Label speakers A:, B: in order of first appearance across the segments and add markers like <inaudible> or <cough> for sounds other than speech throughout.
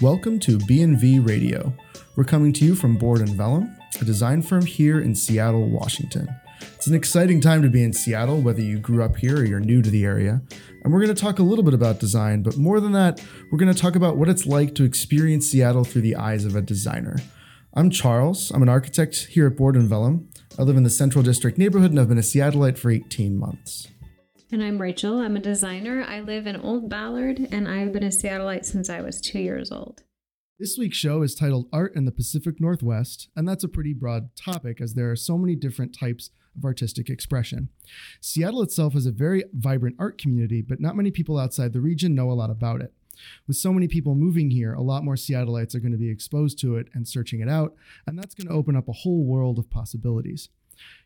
A: Welcome to B&V Radio. We're coming to you from Board and Vellum, a design firm here in Seattle, Washington. It's an exciting time to be in Seattle, whether you grew up here or you're new to the area. And we're going to talk a little bit about design, but more than that, we're going to talk about what it's like to experience Seattle through the eyes of a designer. I'm Charles. I'm an architect here at Board and Vellum. I live in the Central District neighborhood and I've been a Seattleite for 18 months.
B: And I'm Rachel. I'm a designer. I live in Old Ballard and I've been a Seattleite since I was two years old.
A: This week's show is titled Art in the Pacific Northwest, and that's a pretty broad topic as there are so many different types of artistic expression. Seattle itself is a very vibrant art community, but not many people outside the region know a lot about it. With so many people moving here, a lot more Seattleites are going to be exposed to it and searching it out, and that's going to open up a whole world of possibilities.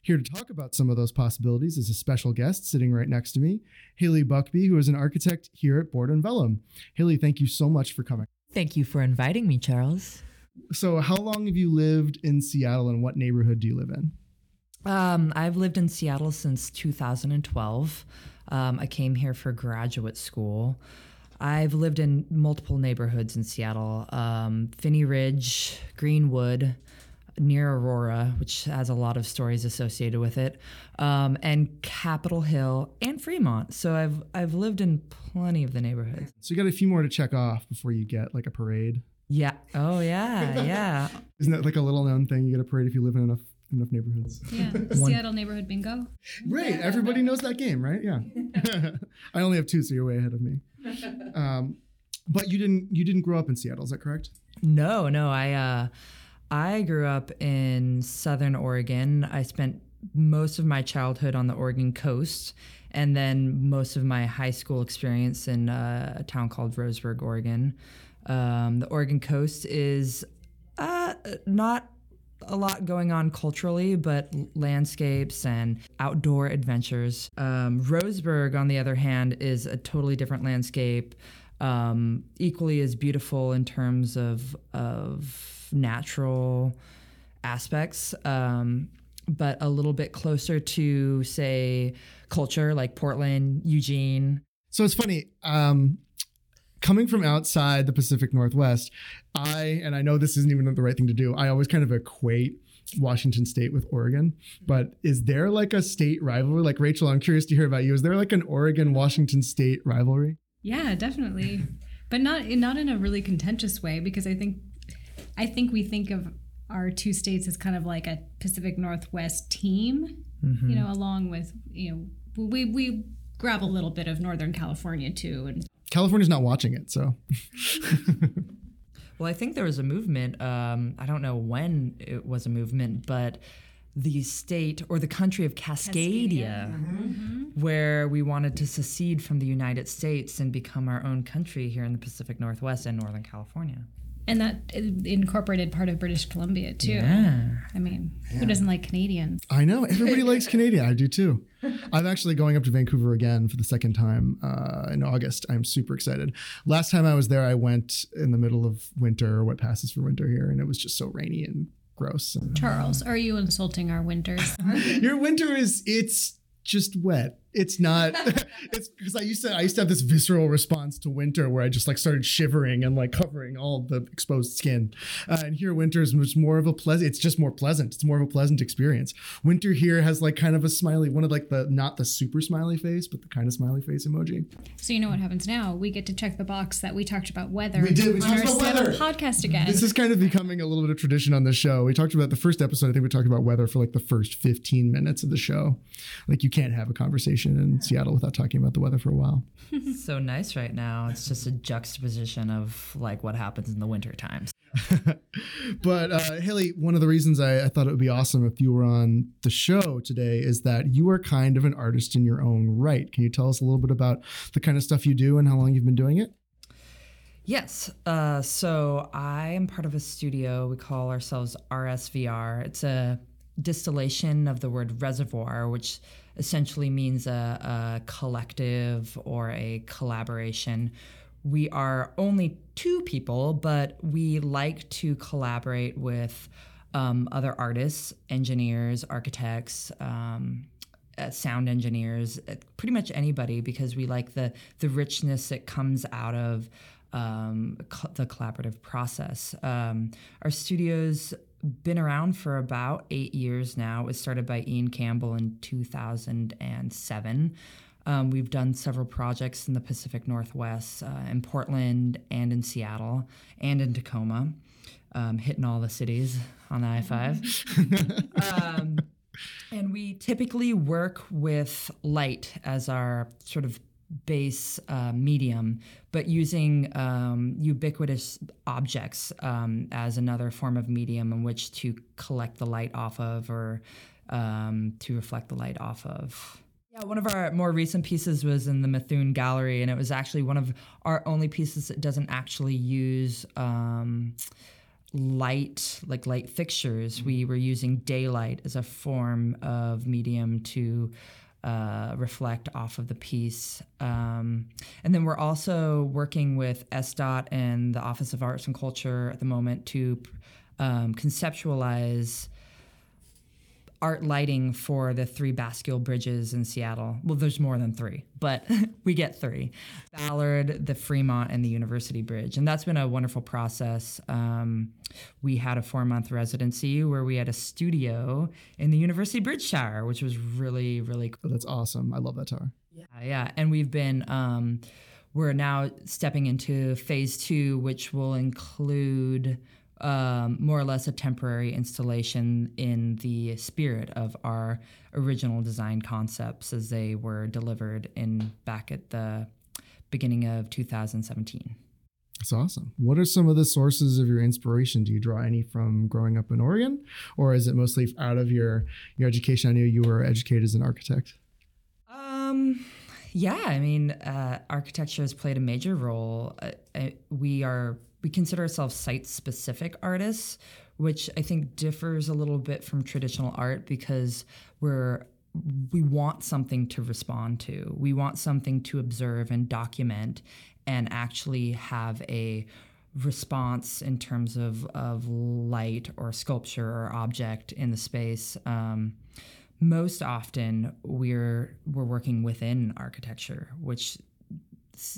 A: Here to talk about some of those possibilities is a special guest sitting right next to me, Haley Buckbee, who is an architect here at Board and Vellum. Haley, thank you so much for coming.
C: Thank you for inviting me, Charles.
A: So, how long have you lived in Seattle and what neighborhood do you live in?
C: Um, I've lived in Seattle since 2012. Um, I came here for graduate school. I've lived in multiple neighborhoods in Seattle um, Phinney Ridge, Greenwood, near Aurora, which has a lot of stories associated with it, um, and Capitol Hill and Fremont. So I've I've lived in plenty of the neighborhoods.
A: So you got a few more to check off before you get like a parade.
C: Yeah. Oh yeah. Yeah. <laughs>
A: Isn't that like a little known thing? You get a parade if you live in enough enough neighborhoods.
D: Yeah, <laughs> Seattle neighborhood bingo.
A: Right. Everybody knows that game, right? Yeah. <laughs> I only have two, so you're way ahead of me. Um, but you didn't you didn't grow up in Seattle, is that correct?
C: No, no. I uh, I grew up in Southern Oregon. I spent most of my childhood on the Oregon coast, and then most of my high school experience in uh, a town called Roseburg, Oregon. Um, the Oregon coast is uh, not a lot going on culturally, but landscapes and outdoor adventures. Um, Roseburg, on the other hand, is a totally different landscape, um, equally as beautiful in terms of of natural aspects, um, but a little bit closer to, say, culture like Portland, Eugene.
A: So it's funny. Um, coming from outside the Pacific Northwest, I and I know this isn't even the right thing to do. I always kind of equate Washington State with Oregon, but is there like a state rivalry? Like Rachel, I'm curious to hear about you. Is there like an Oregon Washington State rivalry?
D: Yeah, definitely, but not not in a really contentious way because I think I think we think of our two states as kind of like a Pacific Northwest team, mm-hmm. you know, along with you know we we grab a little bit of Northern California too, and
A: California's not watching it, so. <laughs>
C: well, I think there was a movement. Um, I don't know when it was a movement, but the state or the country of Cascadia, Cascadia. Mm-hmm. where we wanted to secede from the United States and become our own country here in the Pacific Northwest and Northern California
D: and that incorporated part of British Columbia too.
C: Yeah.
D: I mean, yeah. who doesn't like Canadians?
A: I know <laughs> everybody likes Canadian. I do too. I'm actually going up to Vancouver again for the second time uh, in August. I'm super excited. Last time I was there, I went in the middle of winter, or what passes for winter here, and it was just so rainy and gross.
D: Charles, are you insulting our winters?
A: Your winter is it's just wet it's not. <laughs> <laughs> It's because i used to i used to have this visceral response to winter where i just like started shivering and like covering all the exposed skin. Uh, and here winter is much more of a pleasant it's just more pleasant. It's more of a pleasant experience. Winter here has like kind of a smiley one of like the not the super smiley face but the kind of smiley face emoji.
D: So you know what happens now? We get to check the box that we talked about weather
A: we did we talked about weather.
D: podcast again.
A: This is kind of becoming a little bit of tradition on the show. We talked about the first episode i think we talked about weather for like the first 15 minutes of the show. Like you can't have a conversation in Seattle without talking about the weather for a while. <laughs>
C: so nice right now. It's just a juxtaposition of like what happens in the winter times. <laughs>
A: but uh, Haley, one of the reasons I, I, thought it would be awesome if you were on the show today is that you are kind of an artist in your own right. Can you tell us a little bit about the kind of stuff you do and how long you've been doing it?
C: Yes. Uh, so I am part of a studio. We call ourselves RSVR. It's a distillation of the word reservoir, which essentially means a, a collective or a collaboration. We are only two people, but we like to collaborate with um, other artists, engineers, architects, um, uh, sound engineers, uh, pretty much anybody, because we like the the richness that comes out of um, cl- the collaborative process. Um, our studio's been around for about eight years now. It was started by Ian Campbell in 2007. Um, we've done several projects in the Pacific Northwest, uh, in Portland and in Seattle and in Tacoma, um, hitting all the cities on the I 5. <laughs> um, and we typically work with light as our sort of base uh, medium, but using um, ubiquitous objects um, as another form of medium in which to collect the light off of or um, to reflect the light off of. Yeah, one of our more recent pieces was in the Methuen Gallery, and it was actually one of our only pieces that doesn't actually use um, light, like light fixtures. We were using daylight as a form of medium to uh, reflect off of the piece. Um, and then we're also working with SDOT and the Office of Arts and Culture at the moment to um, conceptualize art lighting for the three Bascule bridges in Seattle. Well, there's more than three, but <laughs> we get three Ballard, the Fremont, and the University Bridge. And that's been a wonderful process. Um, we had a four month residency where we had a studio in the University Bridge Tower, which was really, really cool.
A: That's awesome. I love that tower.
C: Yeah, yeah. And we've been. Um, we're now stepping into phase two, which will include um, more or less a temporary installation in the spirit of our original design concepts as they were delivered in back at the beginning of 2017.
A: That's awesome. What are some of the sources of your inspiration? Do you draw any from growing up in Oregon, or is it mostly out of your your education? I knew you were educated as an architect.
C: Um, yeah, I mean, uh, architecture has played a major role. Uh, uh we are we consider ourselves site specific artists, which I think differs a little bit from traditional art because we're we want something to respond to. We want something to observe and document and actually have a response in terms of, of light or sculpture or object in the space. Um, most often we're we're working within architecture, which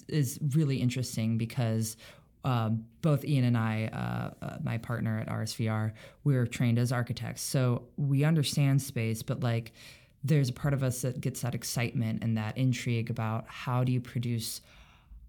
C: is really interesting because uh, both Ian and I, uh, uh, my partner at RSVR, we're trained as architects. So we understand space, but like there's a part of us that gets that excitement and that intrigue about how do you produce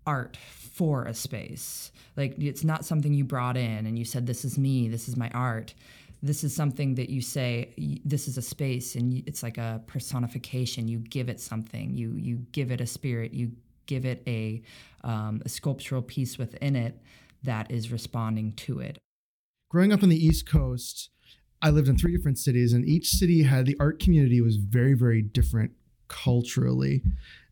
C: art for a space. Like it's not something you brought in and you said, this is me, this is my art. This is something that you say, this is a space and it's like a personification. You give it something, you, you give it a spirit, you give it a, um, a sculptural piece within it that is responding to it.
A: Growing up on the East Coast, I lived in three different cities, and each city had the art community was very, very different culturally.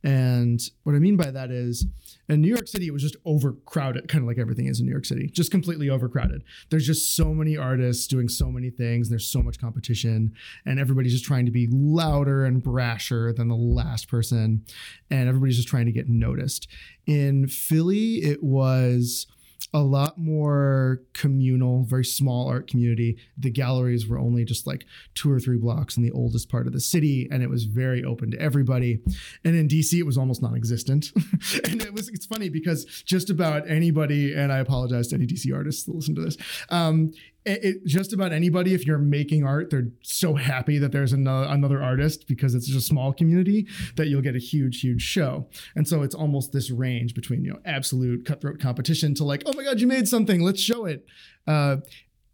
A: And what I mean by that is in New York City, it was just overcrowded, kind of like everything is in New York City, just completely overcrowded. There's just so many artists doing so many things. There's so much competition, and everybody's just trying to be louder and brasher than the last person. And everybody's just trying to get noticed. In Philly, it was a lot more communal, very small art community. The galleries were only just like two or three blocks in the oldest part of the city, and it was very open to everybody. And in DC, it was almost non-existent. <laughs> and it was it's funny because just about anybody, and I apologize to any DC artists that listen to this, um, it, it, just about anybody if you're making art they're so happy that there's another, another artist because it's just a small community that you'll get a huge huge show. And so it's almost this range between you know absolute cutthroat competition to like oh my god you made something let's show it. Uh,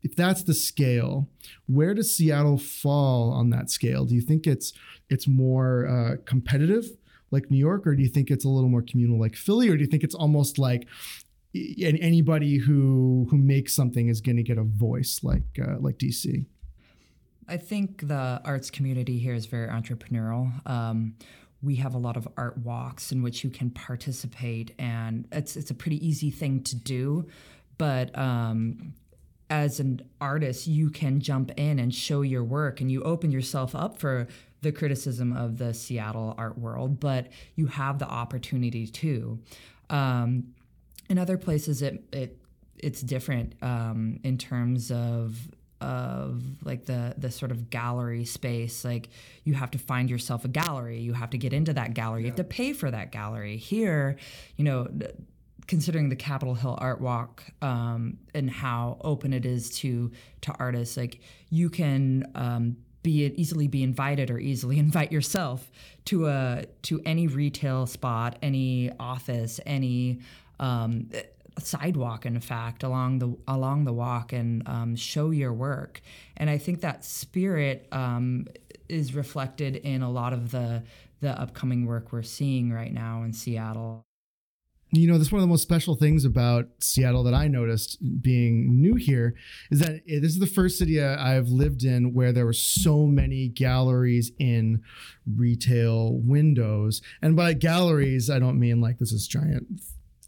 A: if that's the scale where does seattle fall on that scale? Do you think it's it's more uh, competitive like New York, or do you think it's a little more communal like Philly, or do you think it's almost like anybody who who makes something is going to get a voice like uh, like DC.
C: I think the arts community here is very entrepreneurial. Um, we have a lot of art walks in which you can participate, and it's it's a pretty easy thing to do. But um, as an artist, you can jump in and show your work, and you open yourself up for the criticism of the Seattle art world. But you have the opportunity to. Um, in other places it it it's different um, in terms of of like the the sort of gallery space. Like you have to find yourself a gallery. You have to get into that gallery. Yeah. you have to pay for that gallery. Here you know considering the Capitol Hill Art Walk um, and how open it is to to artists, like you can um, be easily be invited or easily <laughs> invite yourself to a to any retail spot, any office, any um, sidewalk in fact along the along the walk and um, show your work and i think that spirit um, is reflected in a lot of the the upcoming work we're seeing right now in seattle
A: you know, that's one of the most special things about Seattle that I noticed being new here is that this is the first city I've lived in where there were so many galleries in retail windows. And by galleries, I don't mean like this is giant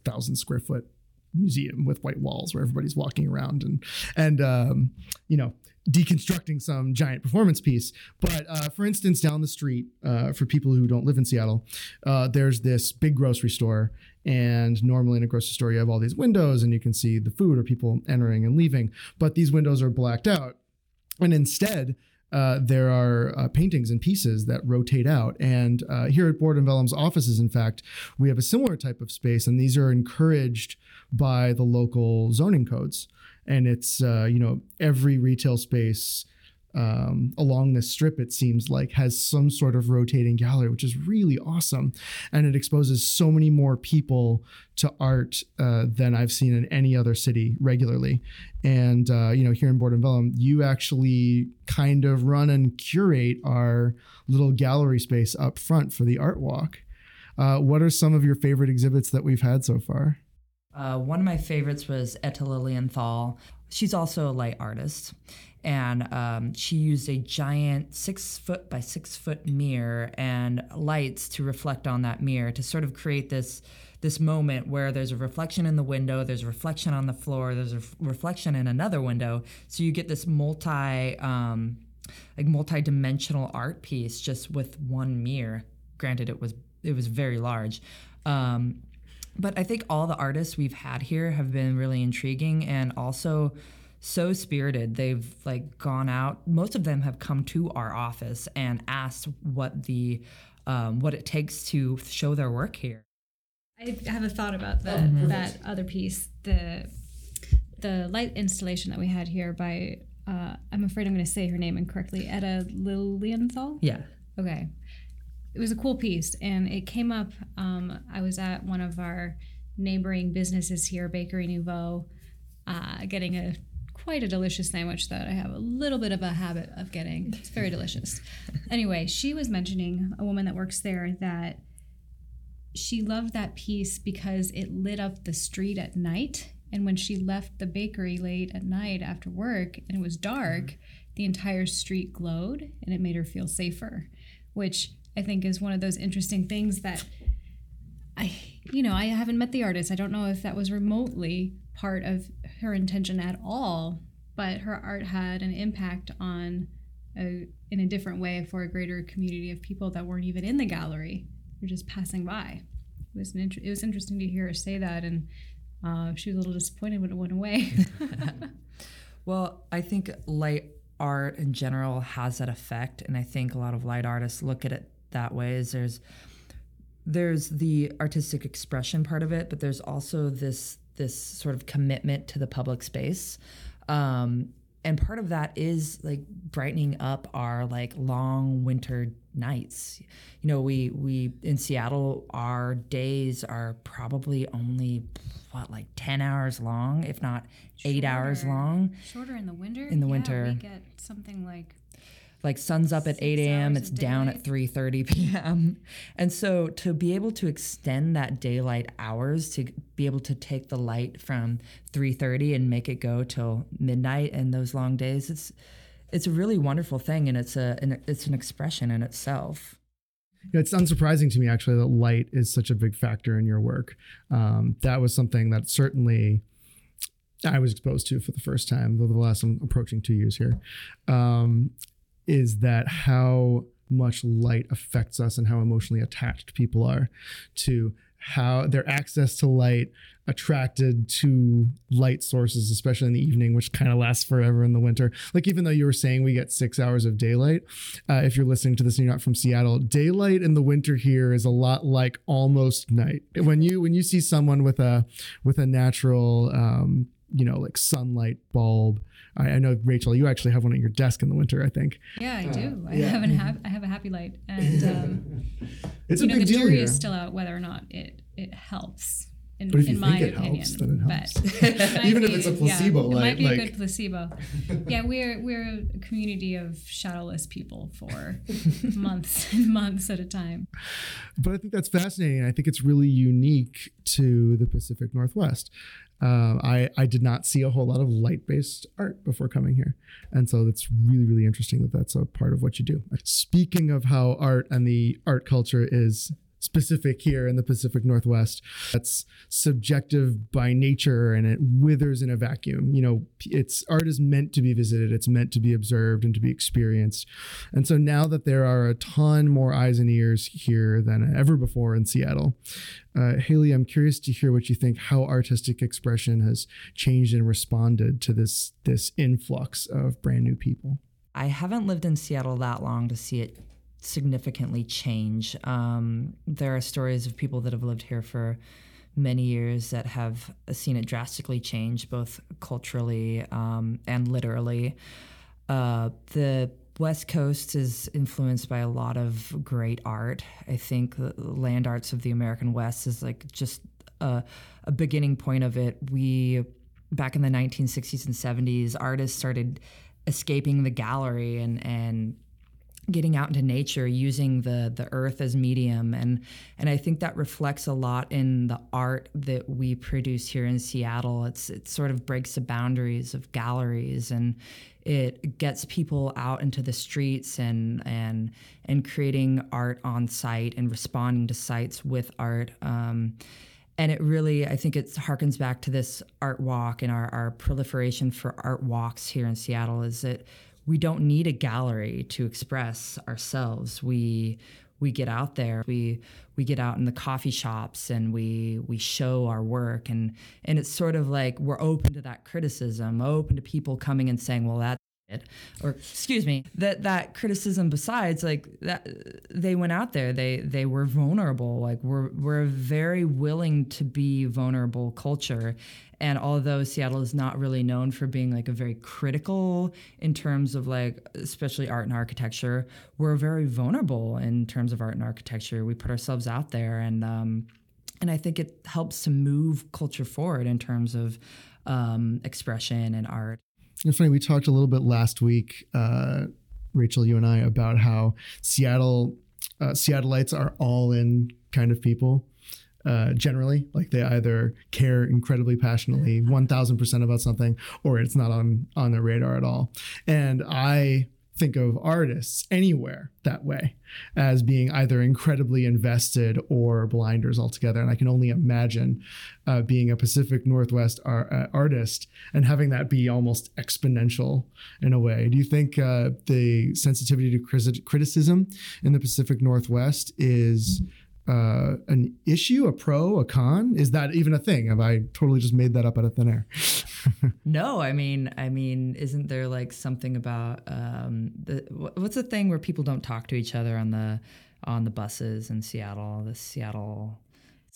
A: thousand square foot museum with white walls where everybody's walking around and and um, you know deconstructing some giant performance piece. But uh, for instance, down the street, uh, for people who don't live in Seattle, uh, there's this big grocery store. And normally in a grocery store, you have all these windows and you can see the food or people entering and leaving. But these windows are blacked out. And instead, uh, there are uh, paintings and pieces that rotate out. And uh, here at Board and Vellum's offices, in fact, we have a similar type of space, and these are encouraged by the local zoning codes. And it's, uh, you know, every retail space um, along this strip, it seems like, has some sort of rotating gallery, which is really awesome. And it exposes so many more people to art uh, than I've seen in any other city regularly. And, uh, you know, here in Board Vellum, you actually kind of run and curate our little gallery space up front for the art walk. Uh, what are some of your favorite exhibits that we've had so far?
C: Uh, one of my favorites was Etta Lilienthal. She's also a light artist and um, she used a giant six foot by six foot mirror and lights to reflect on that mirror to sort of create this this moment where there's a reflection in the window, there's a reflection on the floor, there's a f- reflection in another window, so you get this multi um, like multi-dimensional art piece just with one mirror. Granted, it was it was very large. Um, but I think all the artists we've had here have been really intriguing and also so spirited. They've like gone out. Most of them have come to our office and asked what the um, what it takes to show their work here.
D: I have a thought about that mm-hmm. that other piece, the the light installation that we had here by uh, I'm afraid I'm going to say her name incorrectly, Etta Lilienthal.
C: Yeah.
D: Okay. It was a cool piece, and it came up. Um, I was at one of our neighboring businesses here, Bakery Nouveau, uh, getting a quite a delicious sandwich that I have a little bit of a habit of getting. It's very delicious. <laughs> anyway, she was mentioning a woman that works there that she loved that piece because it lit up the street at night. And when she left the bakery late at night after work and it was dark, mm-hmm. the entire street glowed and it made her feel safer, which I think is one of those interesting things that I, you know, I haven't met the artist. I don't know if that was remotely part of her intention at all, but her art had an impact on a, in a different way for a greater community of people that weren't even in the gallery. They're just passing by. It was an int- it was interesting to hear her say that, and uh, she was a little disappointed when it went away. <laughs> <laughs>
C: well, I think light art in general has that effect, and I think a lot of light artists look at it that way. Is there's there's the artistic expression part of it, but there's also this this sort of commitment to the public space. Um, and part of that is like brightening up our like long winter nights. You know, we we in Seattle, our days are probably only what like ten hours long, if not eight Shorter. hours long.
D: Shorter in the winter.
C: In the
D: yeah,
C: winter,
D: we get something like
C: like sun's up at 8 a.m it's down at 3.30 <laughs> p.m and so to be able to extend that daylight hours to be able to take the light from 3.30 and make it go till midnight and those long days it's it's a really wonderful thing and it's a an, it's an expression in itself.
A: It's unsurprising to me actually that light is such a big factor in your work. Um, that was something that certainly I was exposed to for the first time over the last I'm approaching two years here. Um, is that how much light affects us and how emotionally attached people are to how their access to light attracted to light sources, especially in the evening, which kind of lasts forever in the winter. Like even though you were saying we get six hours of daylight, uh, if you're listening to this and you're not from Seattle, daylight in the winter here is a lot like almost night. When you when you see someone with a with a natural um, you know like sunlight bulb. I, I, know Rachel, you actually have one at your desk in the winter. I think.
D: Yeah, I do. I yeah. have an ha- I have a happy light, <laughs> and um,
A: it's a
D: know,
A: big
D: the
A: deal
D: jury
A: here.
D: is still out whether or not it it helps. In,
A: But if
D: in
A: you
D: my
A: think it
D: opinion,
A: helps, then it helps.
D: But <laughs> it might
A: Even if it's a
D: yeah,
A: placebo
D: it might be
A: like-
D: a good placebo. <laughs> yeah, we're we're a community of shadowless people for months and months at a time.
A: but I think that's fascinating. I think it's really unique to the Pacific Northwest. Um, I I did not see a whole lot of light based art before coming here, and so it's really really interesting that that's a part of what you do. Speaking of how art and the art culture is specific here in the Pacific Northwest, that's subjective by nature and it withers in a vacuum. You know, it's art is meant to be visited, it's meant to be observed and to be experienced. And so now that there are a ton more eyes and ears here than ever before in Seattle, uh, Haley, I'm curious to hear what you think how artistic expression has changed and responded to this this influx of brand new people.
C: I haven't lived in Seattle that long to see it significantly change. Um, there are stories of people that have lived here for many years that have seen it drastically change, both culturally um, and literally. Uh, the West Coast is influenced by a lot of great art. I think the land arts of the American West is like just a, a beginning point of it. We, back in the 1960s and 70s, artists started escaping the gallery and, and getting out into nature using the the earth as medium. And and I think that reflects a lot in the art that we produce here in Seattle. It's it sort of breaks the boundaries of galleries and it gets people out into the streets and and and creating art on site and responding to sites with art. Um, and it really i think it harkens back to this art walk and our, our proliferation for art walks here in seattle is that we don't need a gallery to express ourselves. We we get out there we we get out in the coffee shops and we we show our work. And and it's sort of like we're open to that criticism open to people coming and saying well that or excuse me that that criticism besides like that they went out there. They they were vulnerable. Like we're we're very willing to be vulnerable culture. And although Seattle is not really known for being like a very critical in terms of like especially art and architecture we're very vulnerable in terms of art and architecture. We put ourselves out there and um and I think it helps to move culture forward in terms of um, expression and art.
A: It's funny, we talked a little bit last week, uh, Rachel, you and I, about how Seattle uh, Seattleites are all in kind of people. Uh, generally, like they either care incredibly passionately, one thousand percent about something, or it's not on on their radar at all. And I think of artists anywhere that way as being either incredibly invested or blinders altogether. And I can only imagine uh, being a Pacific Northwest ar- uh, artist and having that be almost exponential in a way. Do you think uh, the sensitivity to criti- criticism in the Pacific Northwest is? Uh, an issue, a pro, a con? Is that even a thing? Have I totally just made that up out of thin air? <laughs>
C: No, I mean, I mean, isn't there like something about um, the what's the thing where people don't talk to each other on the on the buses in Seattle? The Seattle,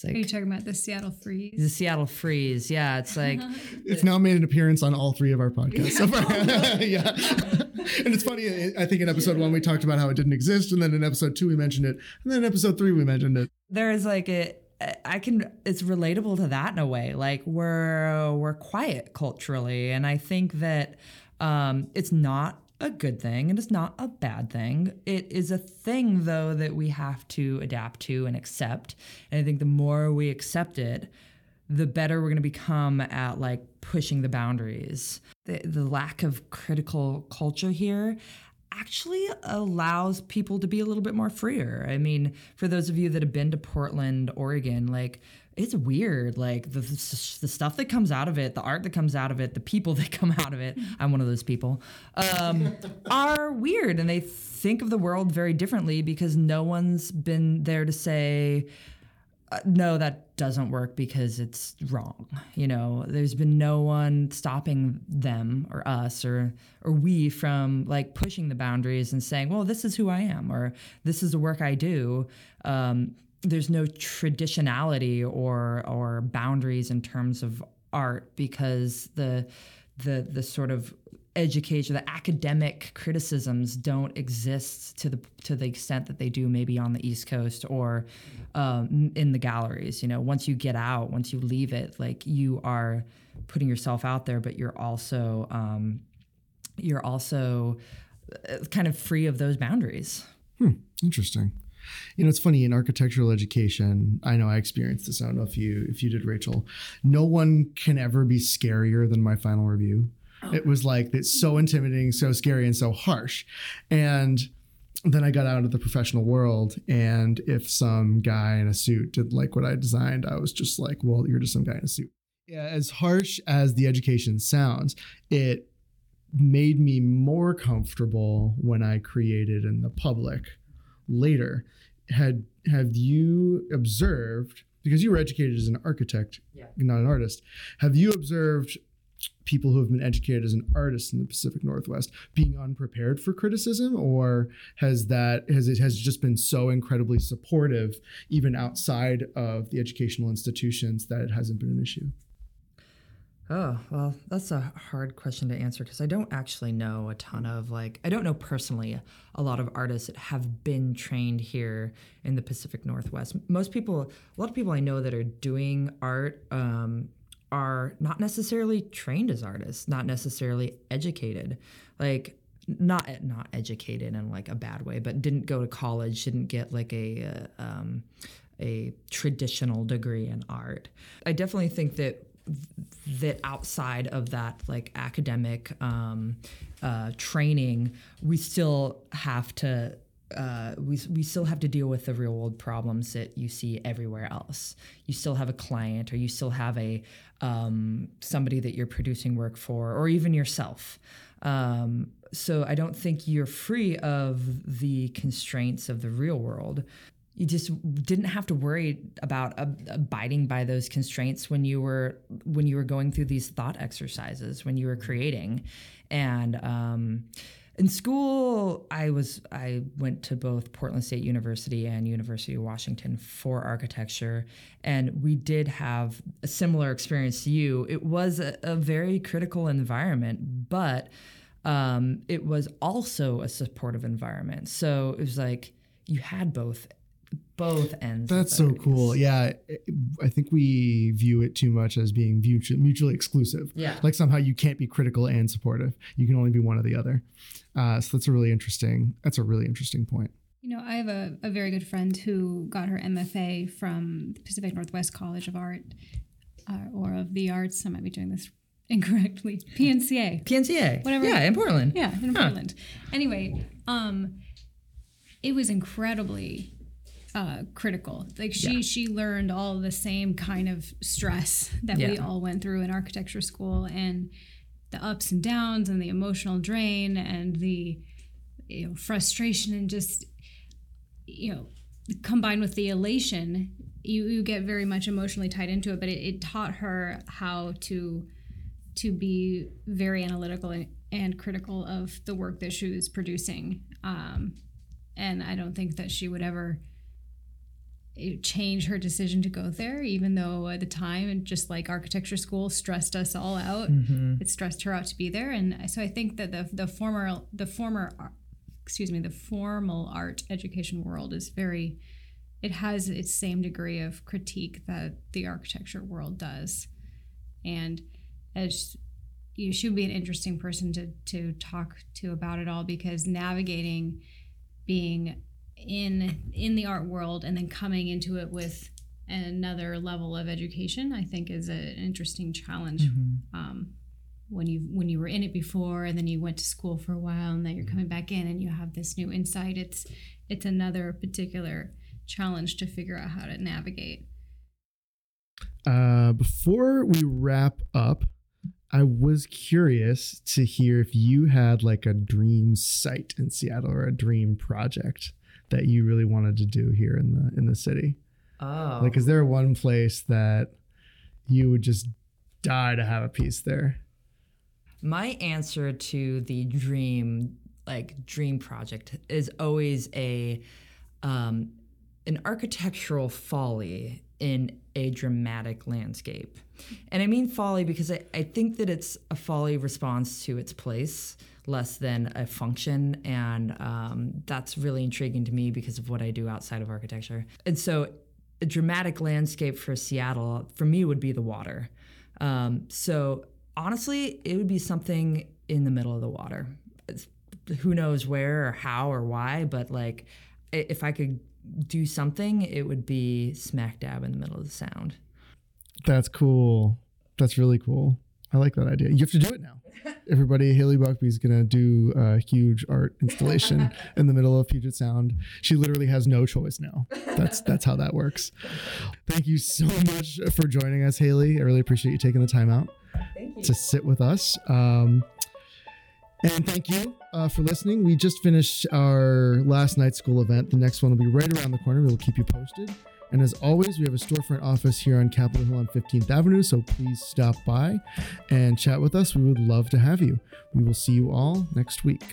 C: it's
D: Are you talking about the Seattle Freeze?
C: the Seattle freeze. Yeah, it's <laughs> like
A: It's now made an appearance on all three of our podcasts so <laughs> far. yeah. and it's funny, I think in episode one we talked about how it didn't exist, and then in episode two we mentioned it, and then in episode three we mentioned it.
C: there is like a I can it's relatable to that in a way. Like we're we're quiet culturally, and I think that um, it's not a good thing and it's not a bad thing. It is a thing though that we have to adapt to and accept. And I think the more we accept it, the better we're going to become at like pushing the boundaries. The, the lack of critical culture here actually allows people to be a little bit more freer. I mean, for those of you that have been to Portland, Oregon, like it's weird like the, the stuff that comes out of it the art that comes out of it the people <laughs> that come out of it i'm one of those people um, <laughs> are weird and they think of the world very differently because no one's been there to say uh, no, that doesn't work because it's wrong. You know, there's been no one stopping them or us or or we from like pushing the boundaries and saying, well, this is who I am or this is the work I do. Um, there's no traditionality or or boundaries in terms of art because the the the sort of education, the academic criticisms don't exist to the to the extent that they do maybe on the East Coast or um, in the galleries. You know, once you get out, once you leave it, like you are putting yourself out there, but you're also um, you're also uh, kind of free of those boundaries.
A: Hmm, interesting. You know, it's funny in architectural education. I know I experienced this. I don't know if you if you did, Rachel. No one can ever be scarier than my final review. Oh. It was like it's so intimidating, so scary, and so harsh. And then I got out of the professional world, and if some guy in a suit did like what I designed, I was just like, "Well, you're just some guy in a suit." Yeah, as harsh as the education sounds, it made me more comfortable when I created in the public later. Had have you observed because you were educated as an architect,
C: Yeah.
A: not an artist? Have you observed people who have been educated as an artist in the Pacific Northwest being unprepared for criticism, or has that has it has just been so incredibly supportive even outside of the educational institutions that it hasn't been an issue?
C: Oh, well, that's a hard question to answer because I don't actually know a ton of like, I don't know personally a lot of artists that have been trained here in the Pacific Northwest. Most people, a lot of people I know that are doing art um, are not necessarily trained as artists, not necessarily educated. Like, not not educated in like a bad way, but didn't go to college, didn't get like a uh, um, a traditional degree in art. I definitely think that that outside of that like academic um, uh, training, we still have to uh, we, we still have to deal with the real world problems that you see everywhere else. You still have a client, or you still have a um, somebody that you're producing work for, or even yourself. Um, so I don't think you're free of the constraints of the real world. You just didn't have to worry about abiding by those constraints when you were when you were going through these thought exercises when you were creating, and um, in school i was i went to both portland state university and university of washington for architecture. And we did have a similar experience to you. It was a, a very critical environment but um, it was also a supportive environment. So it was like you had both both ends
A: That's so cool. Yeah, I think we view it too much as being mutually, mutually exclusive.
C: Yeah.
A: like somehow you can't be critical and supportive. You can only be one or the other. Uh, so that's a really interesting. That's a really interesting point.
D: You know, I have a, a very good friend who got her MFA from Pacific Northwest College of Art uh, or of the Arts. I might be doing this <laughs> incorrectly. PNCA.
C: pnca
D: Whatever.
C: yeah in portland
D: Yeah, in
C: Huh.
D: Portland. Anyway, um, it was incredibly uh, critical. Like she
C: Yeah.
D: she learned all the same kind of stress that we all went through in architecture school, and the ups and downs, and the emotional drain, and the you know, frustration, and just you know combined with the elation you, you get very much emotionally tied into it but it, it taught her how to to be very analytical and, and critical of the work that she was producing um, and i don't think that she would ever change her decision to go there even though at the time and just like architecture school stressed us all out. Mm-hmm. It stressed her out to be there. And so i think that the the former the former excuse me the formal art education world is very it has its same degree of critique that the architecture world does. And as you should be an interesting person to to talk to about it all because navigating being in in the art world and then coming into it with another level of education i think is a, an interesting challenge. Um, when you when you were in it before and then you went to school for a while and then you're coming back in and you have this new insight it's it's another particular challenge to figure out how to navigate.
A: Uh, before we wrap up, I was curious to hear if you had like a dream site in Seattle or a dream project that you really wanted to do here in the in the city.
C: Oh.
A: Like, is there one place that you would just die to have a piece there?
C: My answer to the dream, like dream project, is always a um, an architectural folly in a dramatic landscape. And I mean folly because I, I think that it's a folly response to its place less than a function. And um, that's really intriguing to me because of what I do outside of architecture. And so, a dramatic landscape for Seattle, for me, would be the water. Um, so, honestly, it would be something in the middle of the water. It's, who knows where or how or why, but like if I could do something, it would be smack dab in the middle of the sound.
A: That's cool. That's really cool. I like that idea. You have to do it now. <laughs> Everybody, Haley Buckbee's gonna do a huge art installation <laughs> in the middle of Puget Sound. She literally has no choice now. That's that's how that works. Thank you so much for joining us, Haley. I really appreciate you taking the time out to sit with us. Um, and thank you uh, for listening. We just finished our last night school event. The next one will be right around the corner. We'll keep you posted. And as always, we have a storefront office here on Capitol Hill on 15th Avenue, so please stop by and chat with us. We would love to have you. We will see you all next week.